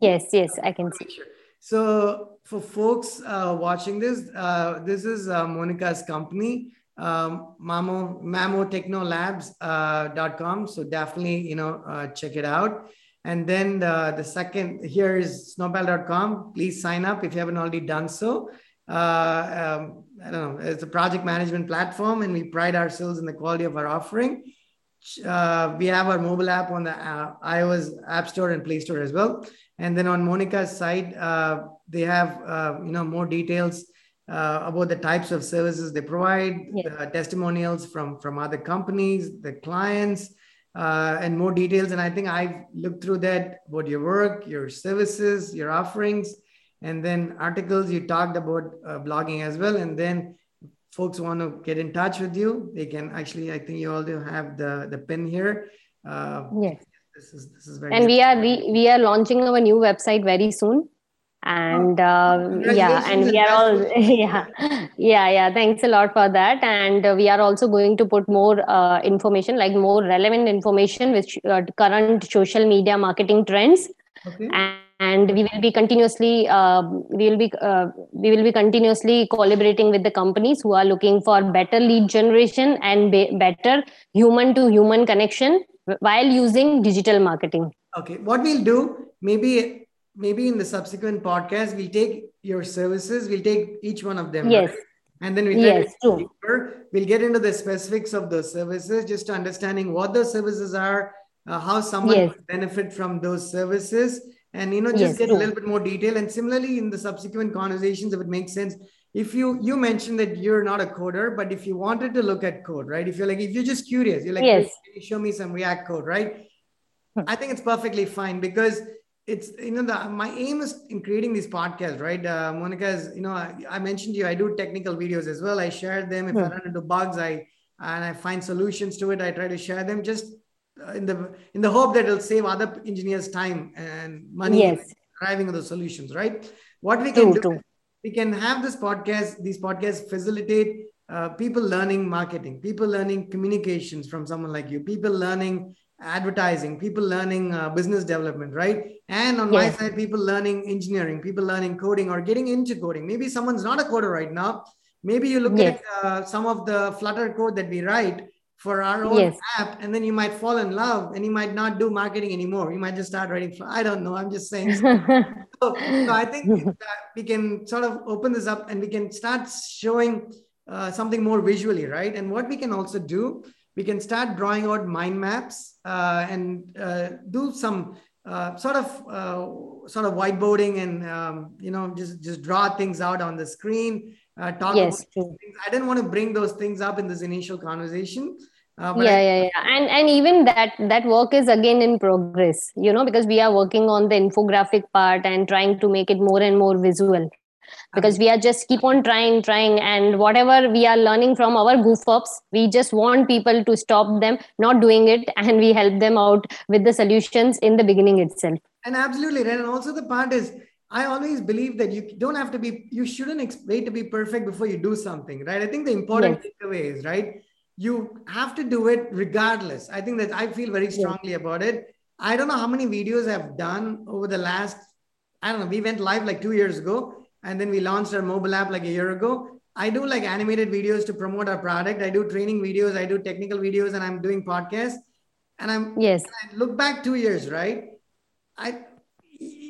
Yes, yes, I can see. So for folks uh, watching this, uh, this is uh, Monica's company, um, Mamo, mamotechnolabs.com. Uh, so definitely, you know, uh, check it out. And then the, the second here is snowpal.com. Please sign up if you haven't already done so. Uh, um, I don't know, it's a project management platform, and we pride ourselves in the quality of our offering. Uh, we have our mobile app on the uh, iOS App Store and Play Store as well. And then on Monica's site, uh, they have uh, you know more details uh, about the types of services they provide, testimonials from from other companies, the clients, uh, and more details. And I think I've looked through that about your work, your services, your offerings, and then articles. You talked about uh, blogging as well. And then folks want to get in touch with you, they can actually, I think you also have the, the pin here. Uh, yes. This is, this is very and we are we, we are launching our new website very soon and uh, yeah and we are all yeah yeah yeah thanks a lot for that and uh, we are also going to put more uh, information like more relevant information with uh, current social media marketing trends okay. and, and we will be continuously uh, we will be uh, we will be continuously collaborating with the companies who are looking for better lead generation and be- better human to human connection while using digital marketing okay what we'll do maybe maybe in the subsequent podcast we'll take your services we'll take each one of them yes right? and then we'll, yes, deeper. we'll get into the specifics of those services just understanding what those services are uh, how someone yes. benefit from those services and you know just yes, get a little bit more detail. And similarly in the subsequent conversations if it makes sense if you you mentioned that you're not a coder but if you wanted to look at code right? If you're like if you're just curious you're like yes. Hey, show me some react code right? Hmm. i think it's perfectly fine because it's you know the my aim is in creating these podcasts right? Uh, monica is you know I, I, mentioned to you i do technical videos as well. I share them. If i hmm. run into bugs i and i find solutions to it i try to share them. Just in the in the hope that it'll save other engineers time and money yes. driving the solutions right what we can true, do true. we can have this podcast these podcasts facilitate uh, people learning marketing people learning communications from someone like you people learning advertising, people learning uh, business development, right? And on yes. my side, people learning engineering, people learning coding or getting into coding. Maybe someone's not a coder right now. Maybe you look yes. at uh, some of the Flutter code that we write for our own yes. app, and then you might fall in love and you might not do marketing anymore. You might just start writing. I don't know. I'm just saying. so, so, I think we can sort of open this up and we can start showing uh, something more visually, right? And what we can also do we can start drawing out mind maps uh, and uh, do some uh, sort of uh, sort of whiteboarding and um, you know just just draw things out on the screen. Uh, talk yes, I didn't want to bring those things up in this initial conversation. Uh, yeah, I, yeah, yeah, and and even that that work is again in progress. You know, because we are working on the infographic part and trying to make it more and more visual because we are just keep on trying trying and whatever we are learning from our goof ups we just want people to stop them not doing it and we help them out with the solutions in the beginning itself and absolutely right and also the part is I always believe that you don't have to be, you shouldn't wait to be perfect before you do something, right? I think the important yes. takeaway is, right? You have to do it regardless. I think that I feel very strongly yes. about it. I don't know how many videos I've done over the last, I don't know, we went live like two years ago and then we launched our mobile app like a year ago. I do like animated videos to promote our product. I do training videos, I do technical videos, and I'm doing podcasts. And I'm yes. I look back two years, right? I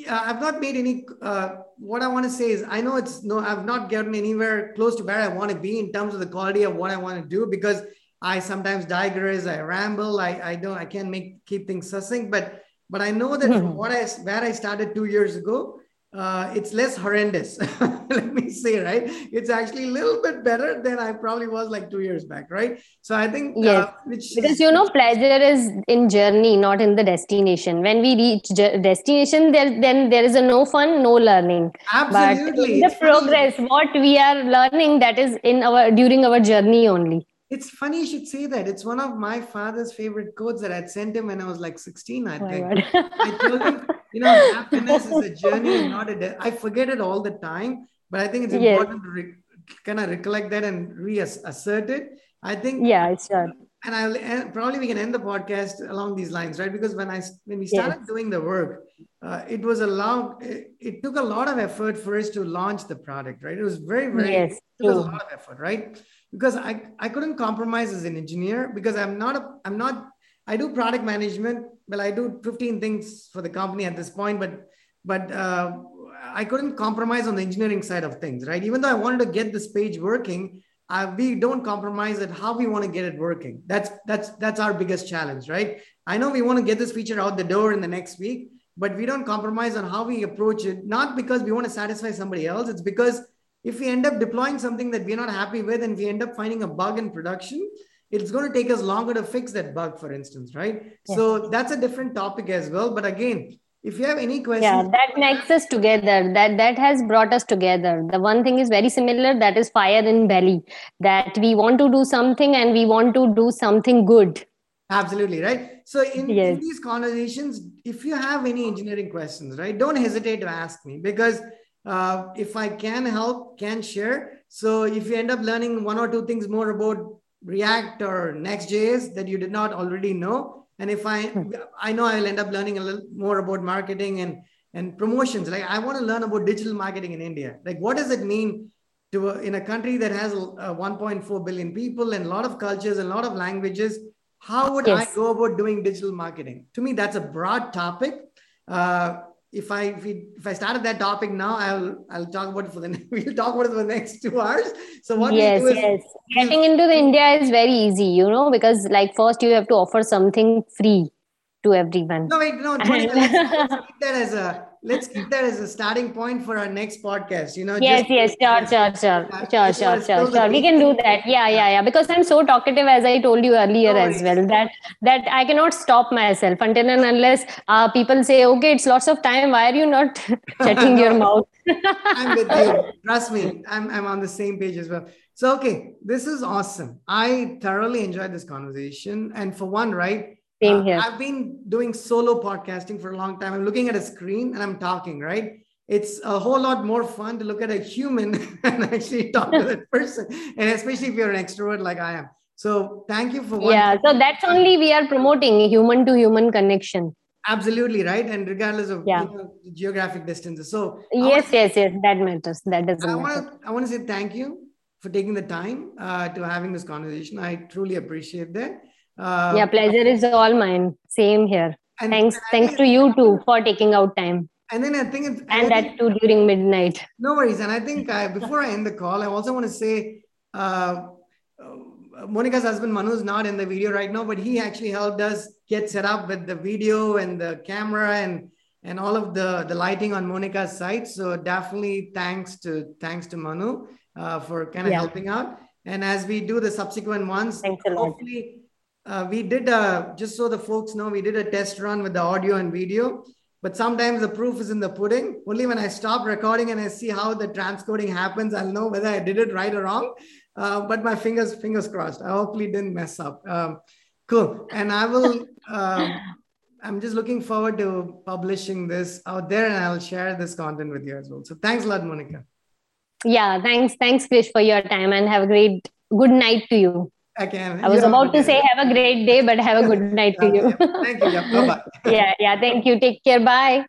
I've not made any. Uh, what I want to say is, I know it's no, I've not gotten anywhere close to where I want to be in terms of the quality of what I want to do because I sometimes digress, I ramble, I I don't, I can't make keep things succinct, but but I know that from what I where I started two years ago, uh, it's less horrendous. Let me say, right? It's actually a little bit better than I probably was like two years back, right? So I think uh, which because you know pleasure is in journey, not in the destination. When we reach destination, there then there is a no fun, no learning. absolutely But the progress, what we are learning, that is in our during our journey only. It's funny you should say that. It's one of my father's favorite quotes that I'd sent him when I was like 16, I Oh think. I told him, you know, happiness is a journey not a de- I forget it all the time, but I think it's Yes. important to re- kind of recollect that and reassert it. I think, yeah, sure. and I'll and probably we can end the podcast along these lines, right? Because when I when we started Yes. doing the work, uh, it was a long. It, it took a lot of effort for us to launch the product, right? It was very very Yes, it was a lot of effort, right? Because I I couldn't compromise as an engineer because I'm not a I'm not I do product management. Well, I do 15 things for the company at this point, but but uh, I couldn't compromise on the engineering side of things, right? Even though I wanted to get this page working, uh, we don't compromise at how we want to get it working. That's that's that's our biggest challenge, right? I know we want to get this feature out the door in the next week, but we don't compromise on how we approach it. Not because we want to satisfy somebody else. It's because if we end up deploying something that we're not happy with, and we end up finding a bug in production, it's going to take us longer to fix that bug, for instance, right? So that's a different topic as well. But again, if you have any questions, yeah that makes us together. That that has brought us together. The one thing is very similar that is fire in belly. That we want to do something and we want to do something good. Absolutely, right? So in, in these conversations, if you have any engineering questions, right, don't hesitate to ask me because uh, if I can help, can share. So if you end up learning one or two things more about React or Next.js that you did not already know, and if I I know I'll end up learning a little more about marketing and and promotions. Like I want to learn about digital marketing in India. Like what does it mean to in a country that has uh, 1.4 billion people and a lot of cultures and a lot of languages? How would Yes. I go about doing digital marketing? To me, that's a broad topic. Uh, if I if, we, if I started that topic now, I'll I'll talk about it for the we'll talk about it for the next two hours. So what yes we do is yes. getting into the india is very easy you know because like first you have to offer something free to everyone. No wait no Monica, let's, let's that as a let's keep that as a starting point for our next podcast. You know, yes yes sure sure sure sure sure sure sure we can do that yeah yeah yeah because i'm so talkative as i told you earlier No as well that that i cannot stop myself until and unless uh, people say okay it's lots of time why are you not shutting your mouth I'm with you. Trust me, I'm, I'm on the same page as well. So, okay, this is awesome. I thoroughly enjoyed this conversation. And for one, right? Same uh, here. I've been doing solo podcasting for a long time. I'm looking at a screen and I'm talking, right? It's a whole lot more fun to look at a human and actually talk to that person. And especially if you're an extrovert like I am. So, thank you for yeah so that's only we are promoting human to human connection Absolutely, right? And regardless of Yeah. you know, geographic distances. So, yes wanna- yes yes that matters that doesn't I matter to I want to say thank you for taking the time uh, to having this conversation. I truly appreciate that. Uh, yeah pleasure is all mine same here and, thanks and thanks think to you too for taking out time And then I think it's and think- that too during midnight no worries. And I think I, before I end the call, I also want to say uh, uh, Monica's husband Manu is not in the video right now, but he actually helped us get set up with the video and the camera and and all of the the lighting on Monica's site. So definitely thanks to thanks to Manu uh, for kind of Yeah. helping out. And as we do the subsequent ones, Thanks hopefully uh, we did uh, just so the folks know we did a test run with the audio and video. But sometimes the proof is in the pudding. Only when I stop recording and I see how the transcoding happens, I'll know whether I did it right or wrong. Uh, but my fingers, fingers crossed. I hopefully didn't mess up. Um, cool. And I will. Um, I'm just looking forward to publishing this out there, and I'll share this content with you as well. So thanks a lot, Monica. yeah thanks thanks krish for your time and have a great good night to you I i was you have a about to say have a great day but have a good night to you. Thank you. Yeah, yeah yeah. Thank you. Take care. Bye